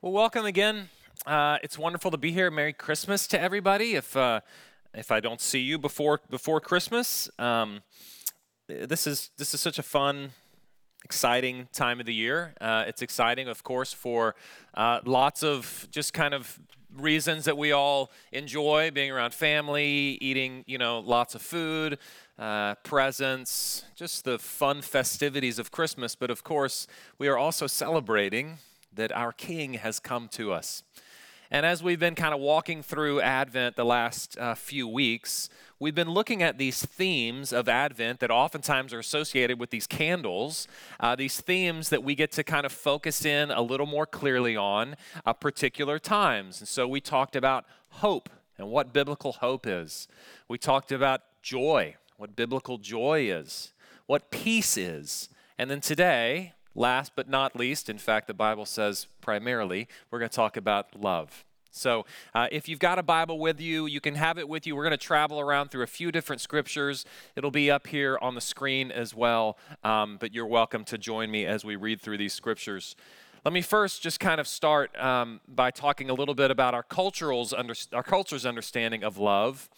Well, welcome again. Uh, it's wonderful to be here. Merry Christmas to everybody. If uh, if I don't see you before before Christmas, um, this is this is such a fun, exciting time of the year. Uh, it's exciting, of course, for uh, lots of just kind of reasons that we all enjoy being around family, eating you know lots of food. Uh, presents, just the fun festivities of Christmas. But of course, we are also celebrating that our King has come to us. And as we've been kind of walking through Advent the last uh, few weeks, we've been looking at these themes of Advent that oftentimes are associated with these candles, uh, these themes that we get to kind of focus in a little more clearly on uh, particular times. And so we talked about hope and what biblical hope is. We talked about joy, what biblical joy is, what peace is. And then today, Last but not least, in fact, the Bible says primarily, we're going to talk about love. So, uh, if you've got a Bible with you, you can have it with you. We're going to travel around through a few different scriptures. It'll be up here on the screen as well, um, but you're welcome to join me as we read through these scriptures. Let me first just kind of start um, by talking a little bit about our, cultural's under, our culture's understanding of love.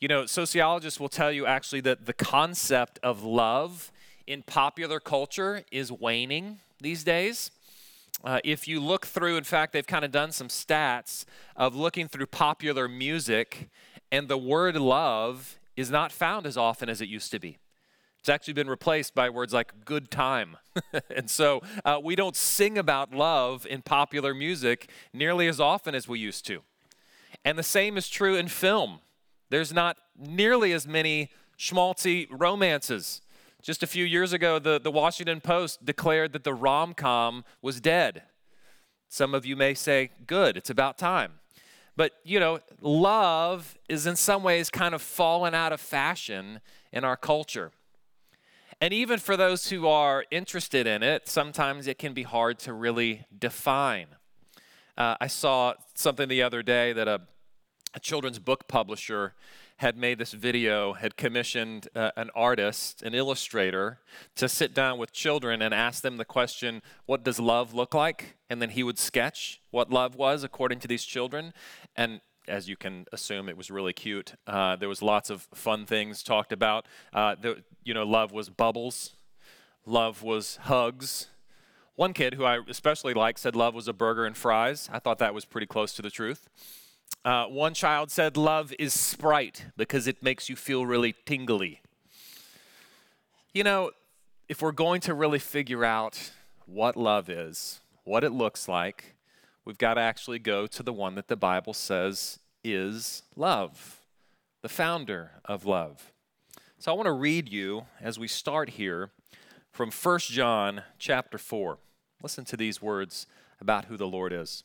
You know, sociologists will tell you actually that the concept of love in popular culture is waning these days. Uh, if you look through, in fact, they've kind of done some stats of looking through popular music, and the word love is not found as often as it used to be. It's actually been replaced by words like good time. and so uh, we don't sing about love in popular music nearly as often as we used to. And the same is true in film. There's not nearly as many schmaltzy romances just a few years ago, the, the Washington Post declared that the rom com was dead. Some of you may say, good, it's about time. But, you know, love is in some ways kind of fallen out of fashion in our culture. And even for those who are interested in it, sometimes it can be hard to really define. Uh, I saw something the other day that a, a children's book publisher had made this video, had commissioned uh, an artist, an illustrator, to sit down with children and ask them the question, What does love look like? And then he would sketch what love was according to these children. And as you can assume, it was really cute. Uh, there was lots of fun things talked about. Uh, the, you know, love was bubbles, love was hugs. One kid who I especially liked said love was a burger and fries. I thought that was pretty close to the truth. Uh, one child said, Love is Sprite because it makes you feel really tingly. You know, if we're going to really figure out what love is, what it looks like, we've got to actually go to the one that the Bible says is love, the founder of love. So I want to read you as we start here from 1 John chapter 4. Listen to these words about who the Lord is.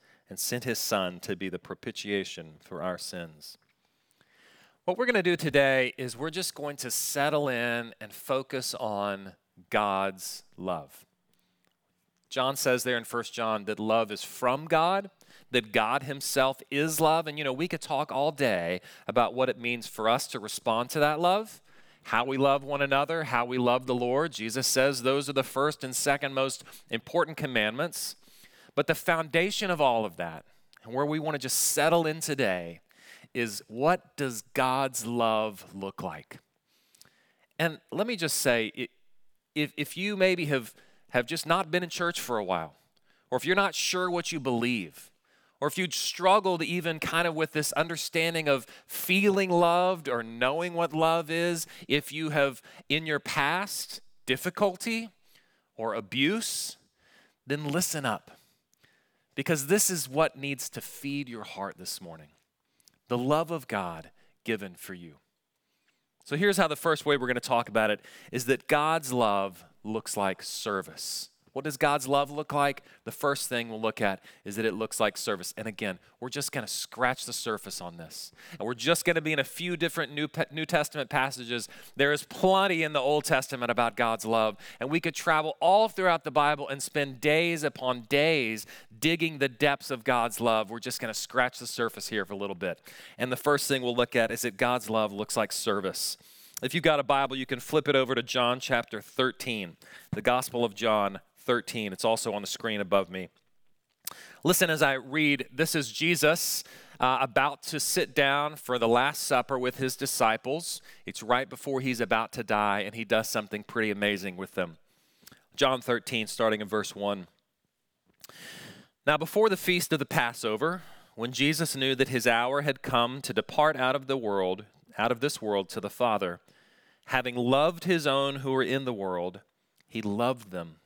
and sent his Son to be the propitiation for our sins. What we're going to do today is we're just going to settle in and focus on God's love. John says there in 1 John that love is from God, that God Himself is love. And you know, we could talk all day about what it means for us to respond to that love, how we love one another, how we love the Lord. Jesus says those are the first and second most important commandments. But the foundation of all of that, and where we want to just settle in today, is what does God's love look like? And let me just say, if, if you maybe have, have just not been in church for a while, or if you're not sure what you believe, or if you'd struggled even kind of with this understanding of feeling loved or knowing what love is, if you have in your past difficulty or abuse, then listen up because this is what needs to feed your heart this morning the love of God given for you. So here's how the first way we're going to talk about it is that God's love looks like service. What does God's love look like? The first thing we'll look at is that it looks like service. And again, we're just going to scratch the surface on this. And we're just going to be in a few different New, New Testament passages. There is plenty in the Old Testament about God's love. And we could travel all throughout the Bible and spend days upon days digging the depths of God's love. We're just going to scratch the surface here for a little bit. And the first thing we'll look at is that God's love looks like service. If you've got a Bible, you can flip it over to John chapter 13, the Gospel of John 13. It's also on the screen above me. Listen as I read. This is Jesus uh, about to sit down for the Last Supper with his disciples. It's right before he's about to die, and he does something pretty amazing with them. John 13, starting in verse 1. Now, before the feast of the Passover, when Jesus knew that his hour had come to depart out of the world, out of this world to the Father, having loved his own who were in the world, he loved them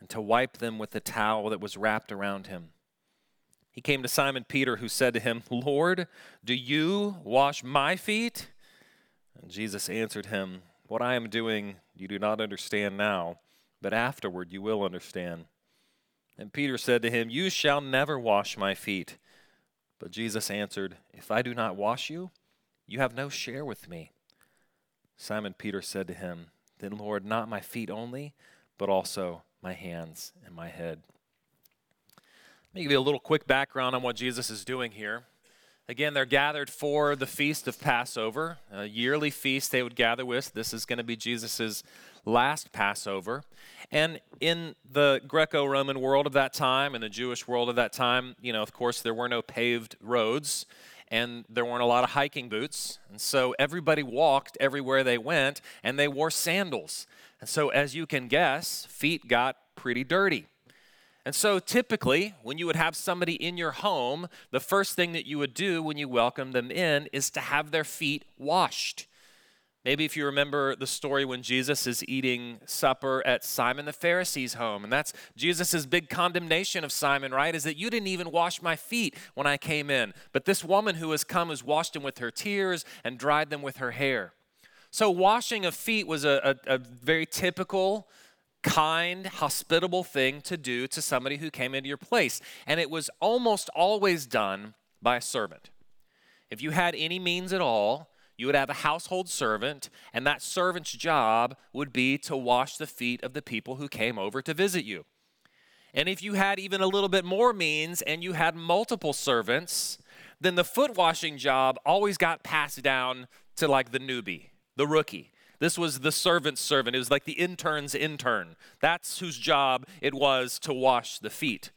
and to wipe them with the towel that was wrapped around him. He came to Simon Peter, who said to him, Lord, do you wash my feet? And Jesus answered him, What I am doing you do not understand now, but afterward you will understand. And Peter said to him, You shall never wash my feet. But Jesus answered, If I do not wash you, you have no share with me. Simon Peter said to him, Then, Lord, not my feet only, but also my hands and my head. Let me give you a little quick background on what Jesus is doing here. Again, they're gathered for the feast of Passover, a yearly feast they would gather with. This is going to be Jesus' last Passover. And in the Greco Roman world of that time and the Jewish world of that time, you know, of course, there were no paved roads and there weren't a lot of hiking boots. And so everybody walked everywhere they went and they wore sandals. And so, as you can guess, feet got pretty dirty. And so, typically, when you would have somebody in your home, the first thing that you would do when you welcome them in is to have their feet washed. Maybe if you remember the story when Jesus is eating supper at Simon the Pharisee's home, and that's Jesus' big condemnation of Simon, right? Is that you didn't even wash my feet when I came in. But this woman who has come has washed them with her tears and dried them with her hair. So, washing of feet was a, a, a, very typical, kind, hospitable thing to do to somebody who came into your place. And it was almost always done by a servant. If you had any means at all, you would have a household servant, and that servant's job would be to wash the feet of the people who came over to visit you. And if you had even a little bit more means and you had multiple servants, then the foot washing job always got passed down to like the newbie the rookie. This was the servant's servant. It was like the intern's intern. That's whose job it was to wash the feet.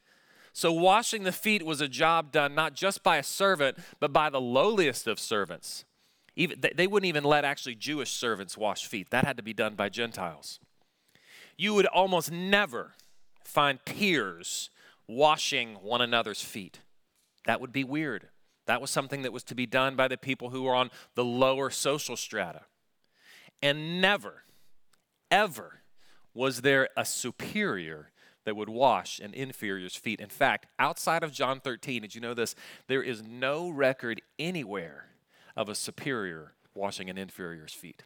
So, washing the feet was a job done not just by a servant, but by the lowliest of servants. Even, they wouldn't even let actually Jewish servants wash feet, that had to be done by Gentiles. You would almost never find peers washing one another's feet. That would be weird. That was something that was to be done by the people who were on the lower social strata. And never, ever was there a superior that would wash an inferior's feet. In fact, outside of John 13, did you know this? There is no record anywhere of a superior washing an inferior's feet.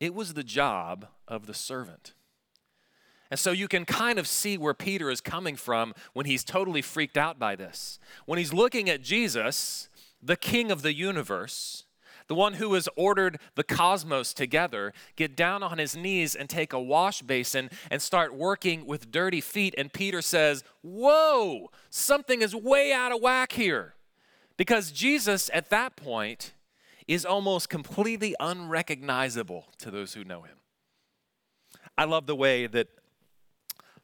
It was the job of the servant. And so you can kind of see where Peter is coming from when he's totally freaked out by this. When he's looking at Jesus, the king of the universe, the one who has ordered the cosmos together, get down on his knees and take a wash basin and start working with dirty feet. And Peter says, Whoa, something is way out of whack here. Because Jesus, at that point, is almost completely unrecognizable to those who know him. I love the way that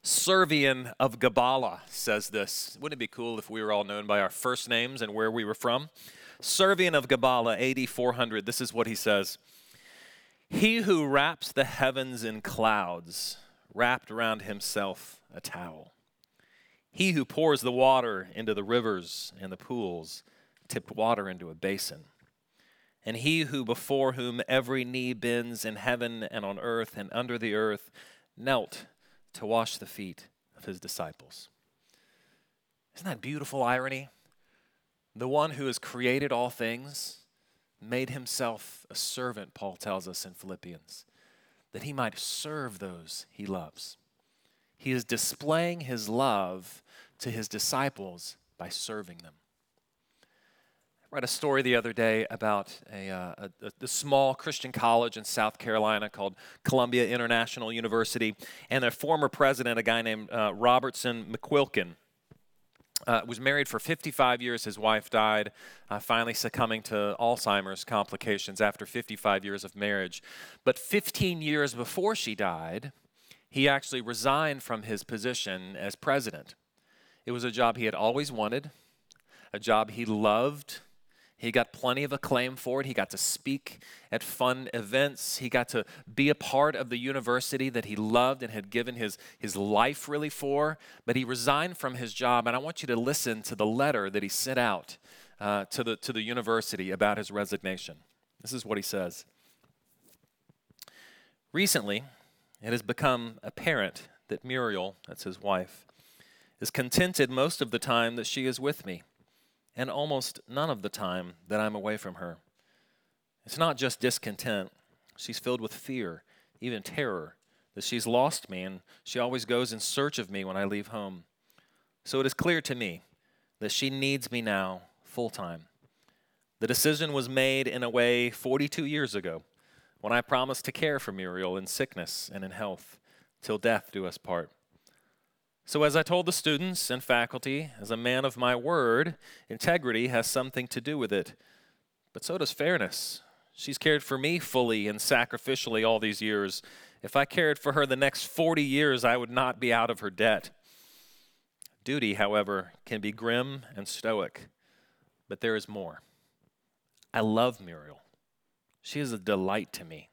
Severian of Gabala says this. Wouldn't it be cool if we were all known by our first names and where we were from? Severian of Gabala, AD 400, this is what he says He who wraps the heavens in clouds wrapped around himself a towel. He who pours the water into the rivers and the pools tipped water into a basin. And he who before whom every knee bends in heaven and on earth and under the earth knelt to wash the feet of his disciples. Isn't that beautiful irony? The one who has created all things made himself a servant, Paul tells us in Philippians, that he might serve those he loves. He is displaying his love to his disciples by serving them. I read a story the other day about a, uh, a, a, small Christian college in South Carolina called Columbia International University, and their former president, a guy named uh, Robertson McQuilkin, uh, was married for 55 years. His wife died, uh, finally succumbing to Alzheimer's complications after 55 years of marriage. But 15 years before she died, he actually resigned from his position as president. It was a job he had always wanted, a job he loved. He got plenty of acclaim for it. He got to speak at fun events. He got to be a part of the university that he loved and had given his, his life really for. But he resigned from his job. And I want you to listen to the letter that he sent out uh, to, the, to the university about his resignation. This is what he says Recently, it has become apparent that Muriel, that's his wife, is contented most of the time that she is with me, and almost none of the time that I'm away from her. It's not just discontent, she's filled with fear, even terror, that she's lost me, and she always goes in search of me when I leave home. So it is clear to me that she needs me now full time. The decision was made in a way 42 years ago when I promised to care for Muriel in sickness and in health, till death do us part. So, as I told the students and faculty, as a man of my word, integrity has something to do with it. But so does fairness. She's cared for me fully and sacrificially all these years. If I cared for her the next 40 years, I would not be out of her debt. Duty, however, can be grim and stoic, but there is more. I love Muriel. She is a delight to me.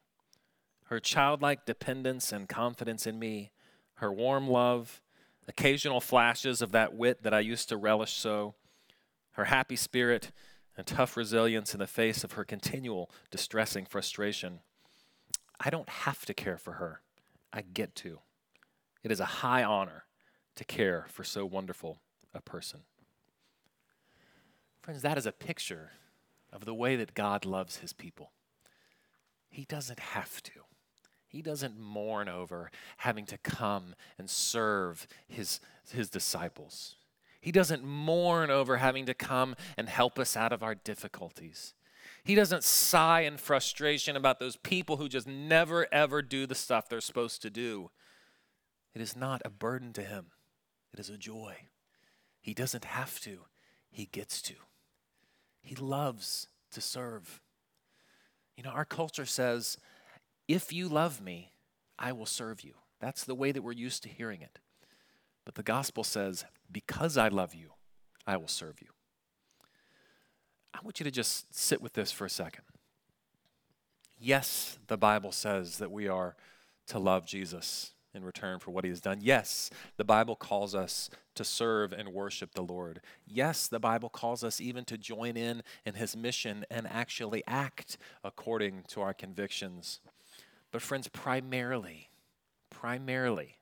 Her childlike dependence and confidence in me, her warm love, occasional flashes of that wit that I used to relish so, her happy spirit and tough resilience in the face of her continual distressing frustration. I don't have to care for her. I get to. It is a high honor to care for so wonderful a person. Friends, that is a picture of the way that God loves his people. He doesn't have to. He doesn't mourn over having to come and serve his, his disciples. He doesn't mourn over having to come and help us out of our difficulties. He doesn't sigh in frustration about those people who just never ever do the stuff they're supposed to do. It is not a burden to him, it is a joy. He doesn't have to, he gets to. He loves to serve. You know, our culture says, if you love me, I will serve you. That's the way that we're used to hearing it. But the gospel says, because I love you, I will serve you. I want you to just sit with this for a second. Yes, the Bible says that we are to love Jesus in return for what he has done. Yes, the Bible calls us to serve and worship the Lord. Yes, the Bible calls us even to join in in his mission and actually act according to our convictions. But, friends, primarily, primarily,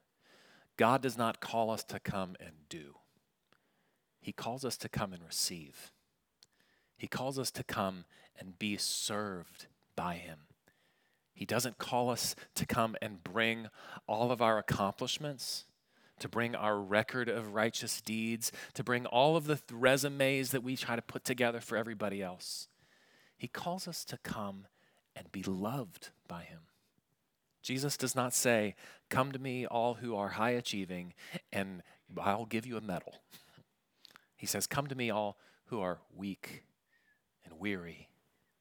God does not call us to come and do, He calls us to come and receive. He calls us to come and be served by Him. He doesn't call us to come and bring all of our accomplishments, to bring our record of righteous deeds, to bring all of the resumes that we try to put together for everybody else. He calls us to come and be loved by Him. Jesus does not say, Come to me, all who are high achieving, and I'll give you a medal. He says, Come to me, all who are weak and weary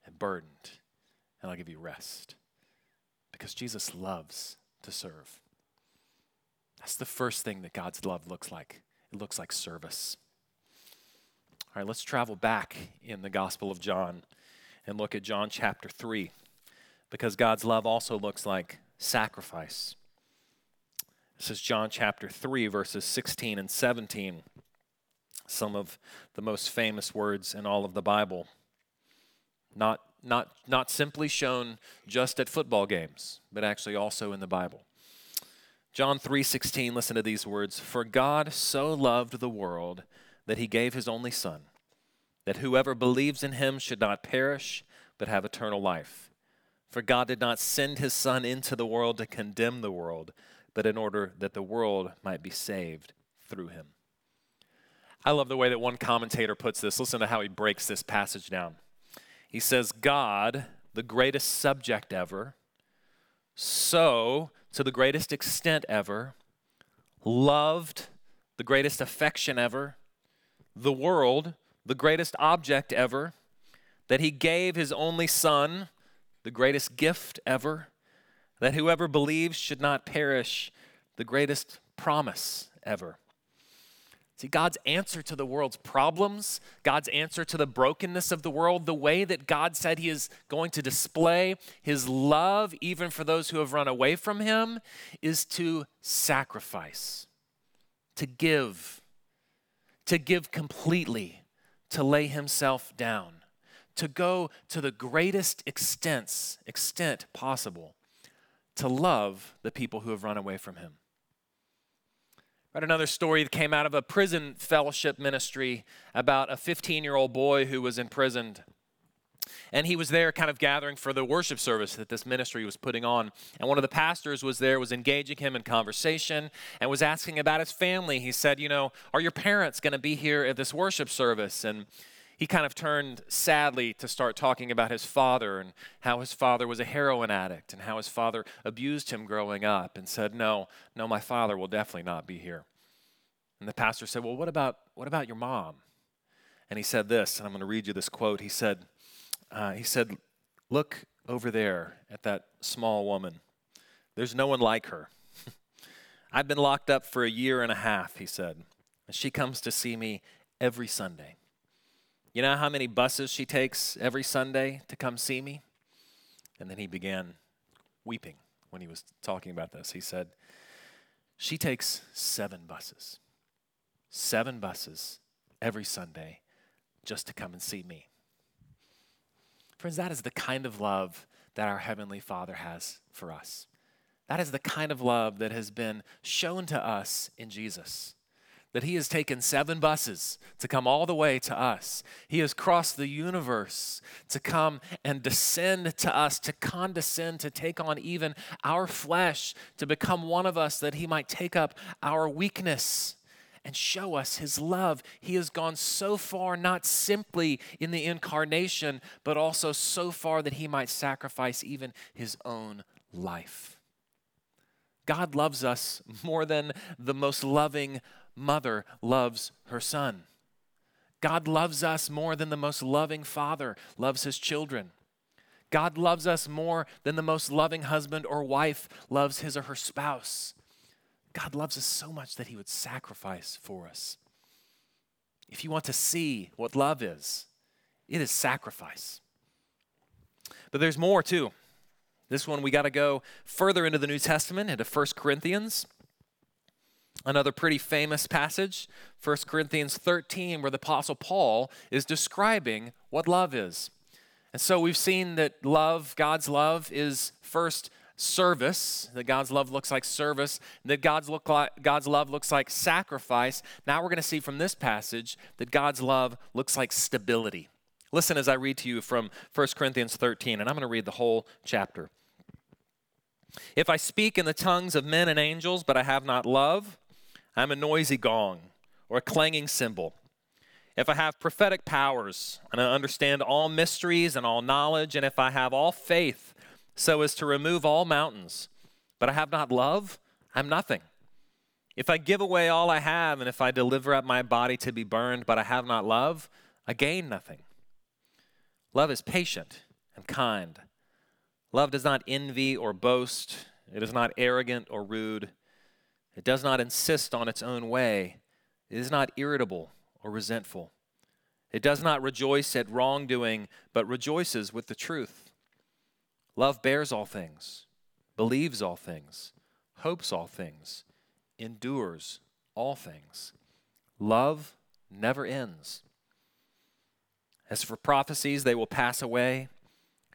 and burdened, and I'll give you rest because Jesus loves to serve. That's the first thing that God's love looks like. It looks like service. All right, let's travel back in the Gospel of John and look at John chapter 3 because God's love also looks like sacrifice. This is John chapter 3, verses 16 and 17. Some of the most famous words in all of the Bible. Not, not, not simply shown just at football games, but actually also in the Bible. John 3:16 listen to these words for God so loved the world that he gave his only son that whoever believes in him should not perish but have eternal life for God did not send his son into the world to condemn the world but in order that the world might be saved through him. I love the way that one commentator puts this. Listen to how he breaks this passage down. He says God the greatest subject ever so to the greatest extent ever, loved the greatest affection ever, the world, the greatest object ever, that he gave his only son, the greatest gift ever, that whoever believes should not perish, the greatest promise ever. See, God's answer to the world's problems, God's answer to the brokenness of the world, the way that God said He is going to display His love, even for those who have run away from Him, is to sacrifice, to give, to give completely, to lay Himself down, to go to the greatest extents, extent possible, to love the people who have run away from Him. Read another story that came out of a prison fellowship ministry about a 15 year old boy who was imprisoned. And he was there kind of gathering for the worship service that this ministry was putting on. And one of the pastors was there, was engaging him in conversation, and was asking about his family. He said, You know, are your parents going to be here at this worship service? And he kind of turned sadly to start talking about his father and how his father was a heroin addict and how his father abused him growing up and said, No, no, my father will definitely not be here. And the pastor said, Well, what about, what about your mom? And he said this, and I'm going to read you this quote. He said, uh, he said, Look over there at that small woman. There's no one like her. I've been locked up for a year and a half, he said. And she comes to see me every Sunday. You know how many buses she takes every Sunday to come see me? And then he began weeping when he was talking about this. He said, She takes seven buses, seven buses every Sunday just to come and see me. Friends, that is the kind of love that our Heavenly Father has for us. That is the kind of love that has been shown to us in Jesus that he has taken seven buses to come all the way to us. He has crossed the universe to come and descend to us, to condescend, to take on even our flesh, to become one of us, that he might take up our weakness and show us his love. He has gone so far, not simply in the incarnation, but also so far that he might sacrifice even his own life. God loves us more than the most loving mother loves her son. God loves us more than the most loving father loves his children. God loves us more than the most loving husband or wife loves his or her spouse. God loves us so much that he would sacrifice for us. If you want to see what love is, it is sacrifice. But there's more too. This one we got to go further into the New Testament, into 1 Corinthians. Another pretty famous passage, 1 Corinthians 13, where the Apostle Paul is describing what love is. And so we've seen that love, God's love, is first service, that God's love looks like service, that God's, look like, God's love looks like sacrifice. Now we're going to see from this passage that God's love looks like stability. Listen as I read to you from 1 Corinthians 13, and I'm going to read the whole chapter. If I speak in the tongues of men and angels, but I have not love, I'm a noisy gong or a clanging cymbal. If I have prophetic powers and I understand all mysteries and all knowledge, and if I have all faith so as to remove all mountains, but I have not love, I'm nothing. If I give away all I have, and if I deliver up my body to be burned, but I have not love, I gain nothing. Love is patient and kind. Love does not envy or boast, it is not arrogant or rude. It does not insist on its own way. It is not irritable or resentful. It does not rejoice at wrongdoing, but rejoices with the truth. Love bears all things, believes all things, hopes all things, endures all things. Love never ends. As for prophecies, they will pass away.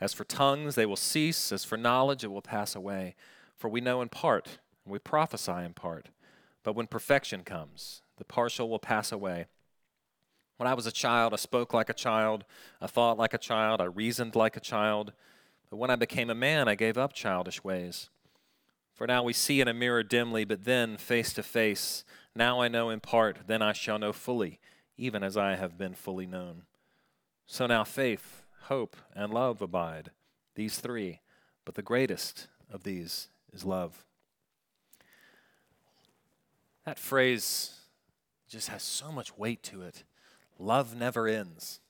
As for tongues, they will cease. As for knowledge, it will pass away. For we know in part, and we prophesy in part. But when perfection comes, the partial will pass away. When I was a child, I spoke like a child, I thought like a child, I reasoned like a child. But when I became a man, I gave up childish ways. For now we see in a mirror dimly, but then face to face. Now I know in part, then I shall know fully, even as I have been fully known. So now faith, hope, and love abide, these three, but the greatest of these is love. That phrase just has so much weight to it. Love never ends.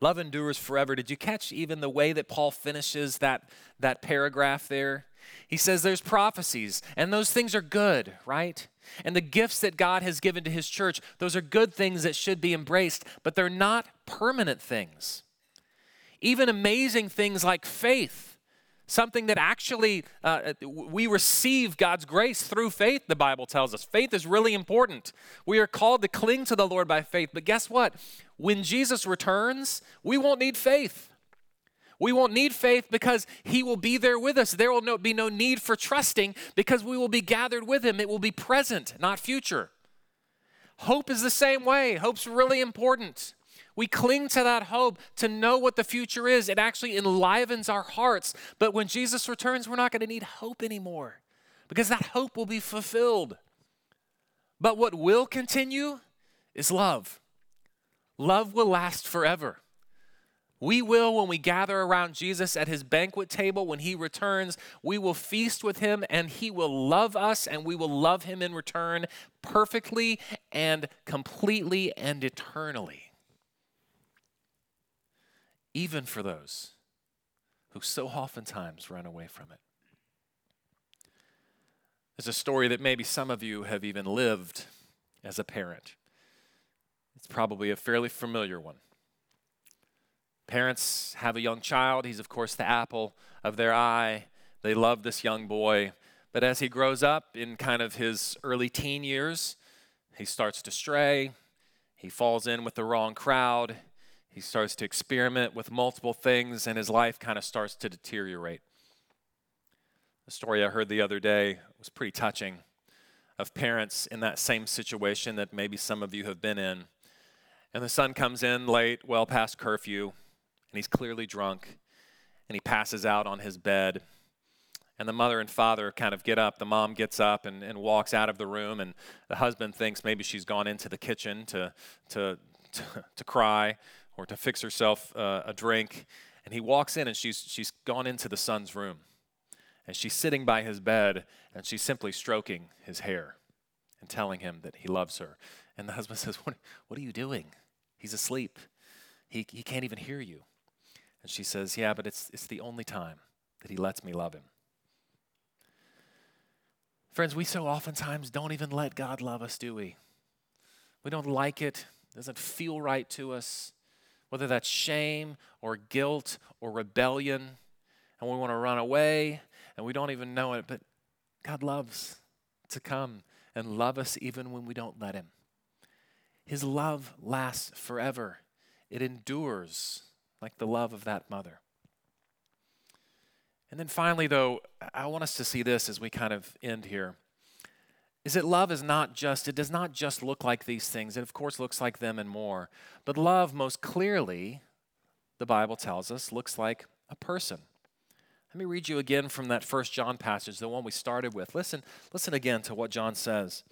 Love endures forever. Did you catch even the way that Paul finishes that, that paragraph there? He says there's prophecies, and those things are good, right? And the gifts that God has given to his church, those are good things that should be embraced, but they're not permanent things. Even amazing things like faith, something that actually uh, we receive God's grace through faith, the Bible tells us. Faith is really important. We are called to cling to the Lord by faith, but guess what? When Jesus returns, we won't need faith. We won't need faith because He will be there with us. There will no, be no need for trusting because we will be gathered with Him. It will be present, not future. Hope is the same way. Hope's really important. We cling to that hope to know what the future is. It actually enlivens our hearts. But when Jesus returns, we're not going to need hope anymore because that hope will be fulfilled. But what will continue is love. Love will last forever. We will, when we gather around Jesus at his banquet table, when he returns, we will feast with him and he will love us and we will love him in return perfectly and completely and eternally. Even for those who so oftentimes run away from it. There's a story that maybe some of you have even lived as a parent. It's probably a fairly familiar one. Parents have a young child. He's, of course, the apple of their eye. They love this young boy. But as he grows up in kind of his early teen years, he starts to stray. He falls in with the wrong crowd. He starts to experiment with multiple things, and his life kind of starts to deteriorate. The story I heard the other day was pretty touching of parents in that same situation that maybe some of you have been in. And the son comes in late, well past curfew, and he's clearly drunk and he passes out on his bed. And the mother and father kind of get up. The mom gets up and, and walks out of the room, and the husband thinks maybe she's gone into the kitchen to, to, to, to cry or to fix herself uh, a drink. And he walks in, and she's, she's gone into the son's room. And she's sitting by his bed, and she's simply stroking his hair and telling him that he loves her. And the husband says, What, what are you doing? He's asleep. He, he can't even hear you. And she says, Yeah, but it's, it's the only time that he lets me love him. Friends, we so oftentimes don't even let God love us, do we? We don't like it, it doesn't feel right to us, whether that's shame or guilt or rebellion, and we want to run away and we don't even know it, but God loves to come and love us even when we don't let Him. His love lasts forever, it endures like the love of that mother. And then finally, though, I want us to see this as we kind of end here is that love is not just, it does not just look like these things. It, of course, looks like them and more. But love, most clearly, the Bible tells us, looks like a person. Let me read you again from that first John passage, the one we started with. Listen, listen again to what John says.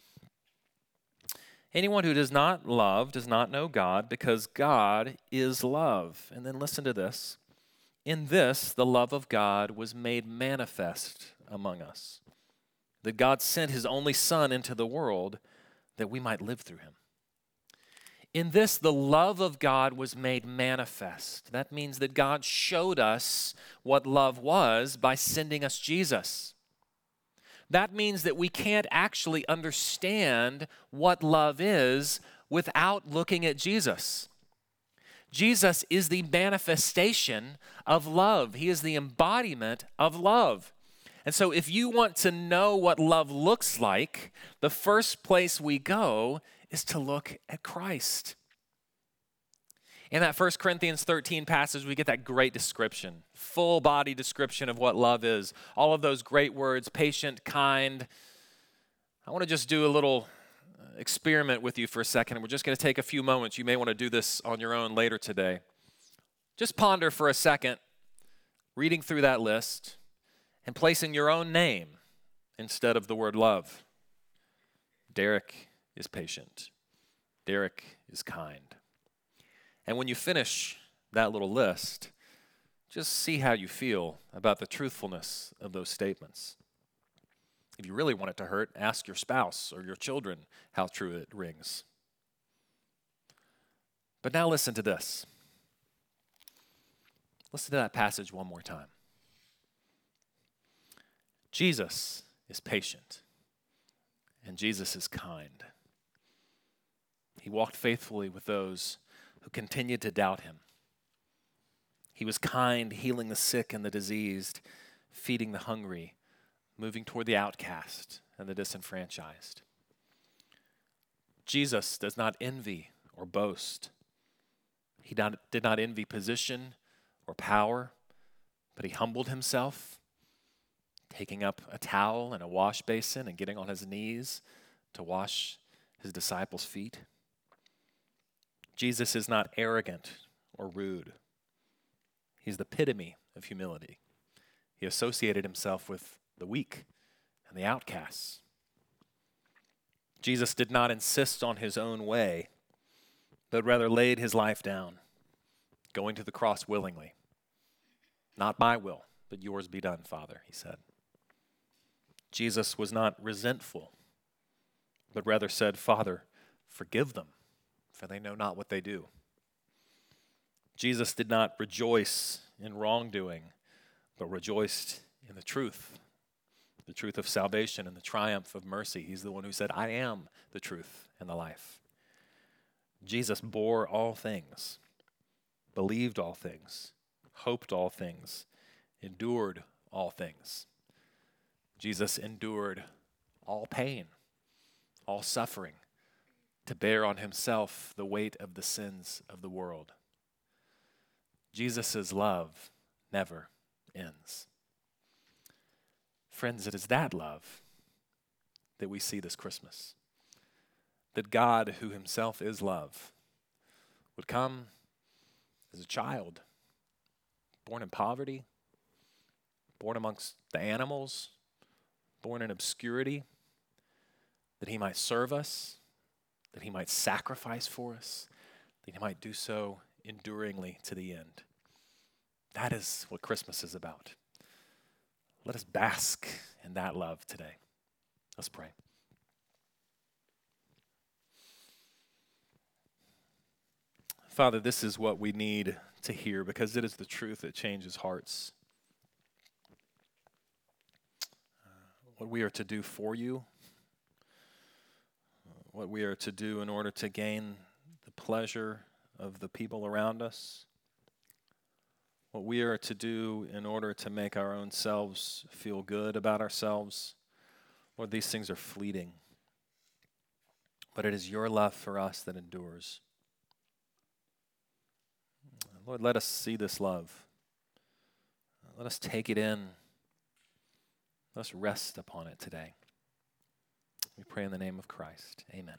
Anyone who does not love does not know God because God is love. And then listen to this. In this, the love of God was made manifest among us. That God sent his only Son into the world that we might live through him. In this, the love of God was made manifest. That means that God showed us what love was by sending us Jesus that means that we can't actually understand what love is without looking at Jesus. Jesus is the manifestation of love, He is the embodiment of love. And so, if you want to know what love looks like, the first place we go is to look at Christ. In that 1 Corinthians 13 passage, we get that great description, full body description of what love is. All of those great words patient, kind. I want to just do a little uh, experiment with you for a second. We're just going to take a few moments. You may want to do this on your own later today. Just ponder for a second, reading through that list and placing your own name instead of the word love. Derek is patient. Derek is kind. And when you finish that little list, just see how you feel about the truthfulness of those statements. If you really want it to hurt, ask your spouse or your children how true it rings. But now listen to this. Listen to that passage one more time. Jesus is patient, and Jesus is kind. He walked faithfully with those who continued to doubt him. He was kind, healing the sick and the diseased, feeding the hungry, moving toward the outcast and the disenfranchised. Jesus does not envy or boast. He did not envy position or power, but he humbled himself, taking up a towel and a wash basin and getting on his knees to wash his disciples' feet. Jesus is not arrogant or rude. He's the epitome of humility. He associated himself with the weak and the outcasts. Jesus did not insist on his own way, but rather laid his life down, going to the cross willingly. Not my will, but yours be done, Father, he said. Jesus was not resentful, but rather said, Father, forgive them, for they know not what they do. Jesus did not rejoice in wrongdoing, but rejoiced in the truth, the truth of salvation and the triumph of mercy. He's the one who said, I am the truth and the life. Jesus bore all things, believed all things, hoped all things, endured all things. Jesus endured all pain, all suffering, to bear on himself the weight of the sins of the world. Jesus' love never ends. Friends, it is that love that we see this Christmas. That God, who himself is love, would come as a child born in poverty, born amongst the animals, born in obscurity, that he might serve us, that he might sacrifice for us, that he might do so enduringly to the end. That is what Christmas is about. Let us bask in that love today. Let's pray. Father, this is what we need to hear because it is the truth that changes hearts. What we are to do for you, what we are to do in order to gain the pleasure of the people around us, what we are to do in order to make our own selves feel good about ourselves. Lord, these things are fleeting. But it is your love for us that endures. Lord, let us see this love. Let us take it in. Let us rest upon it today. We pray in the name of Christ. Amen.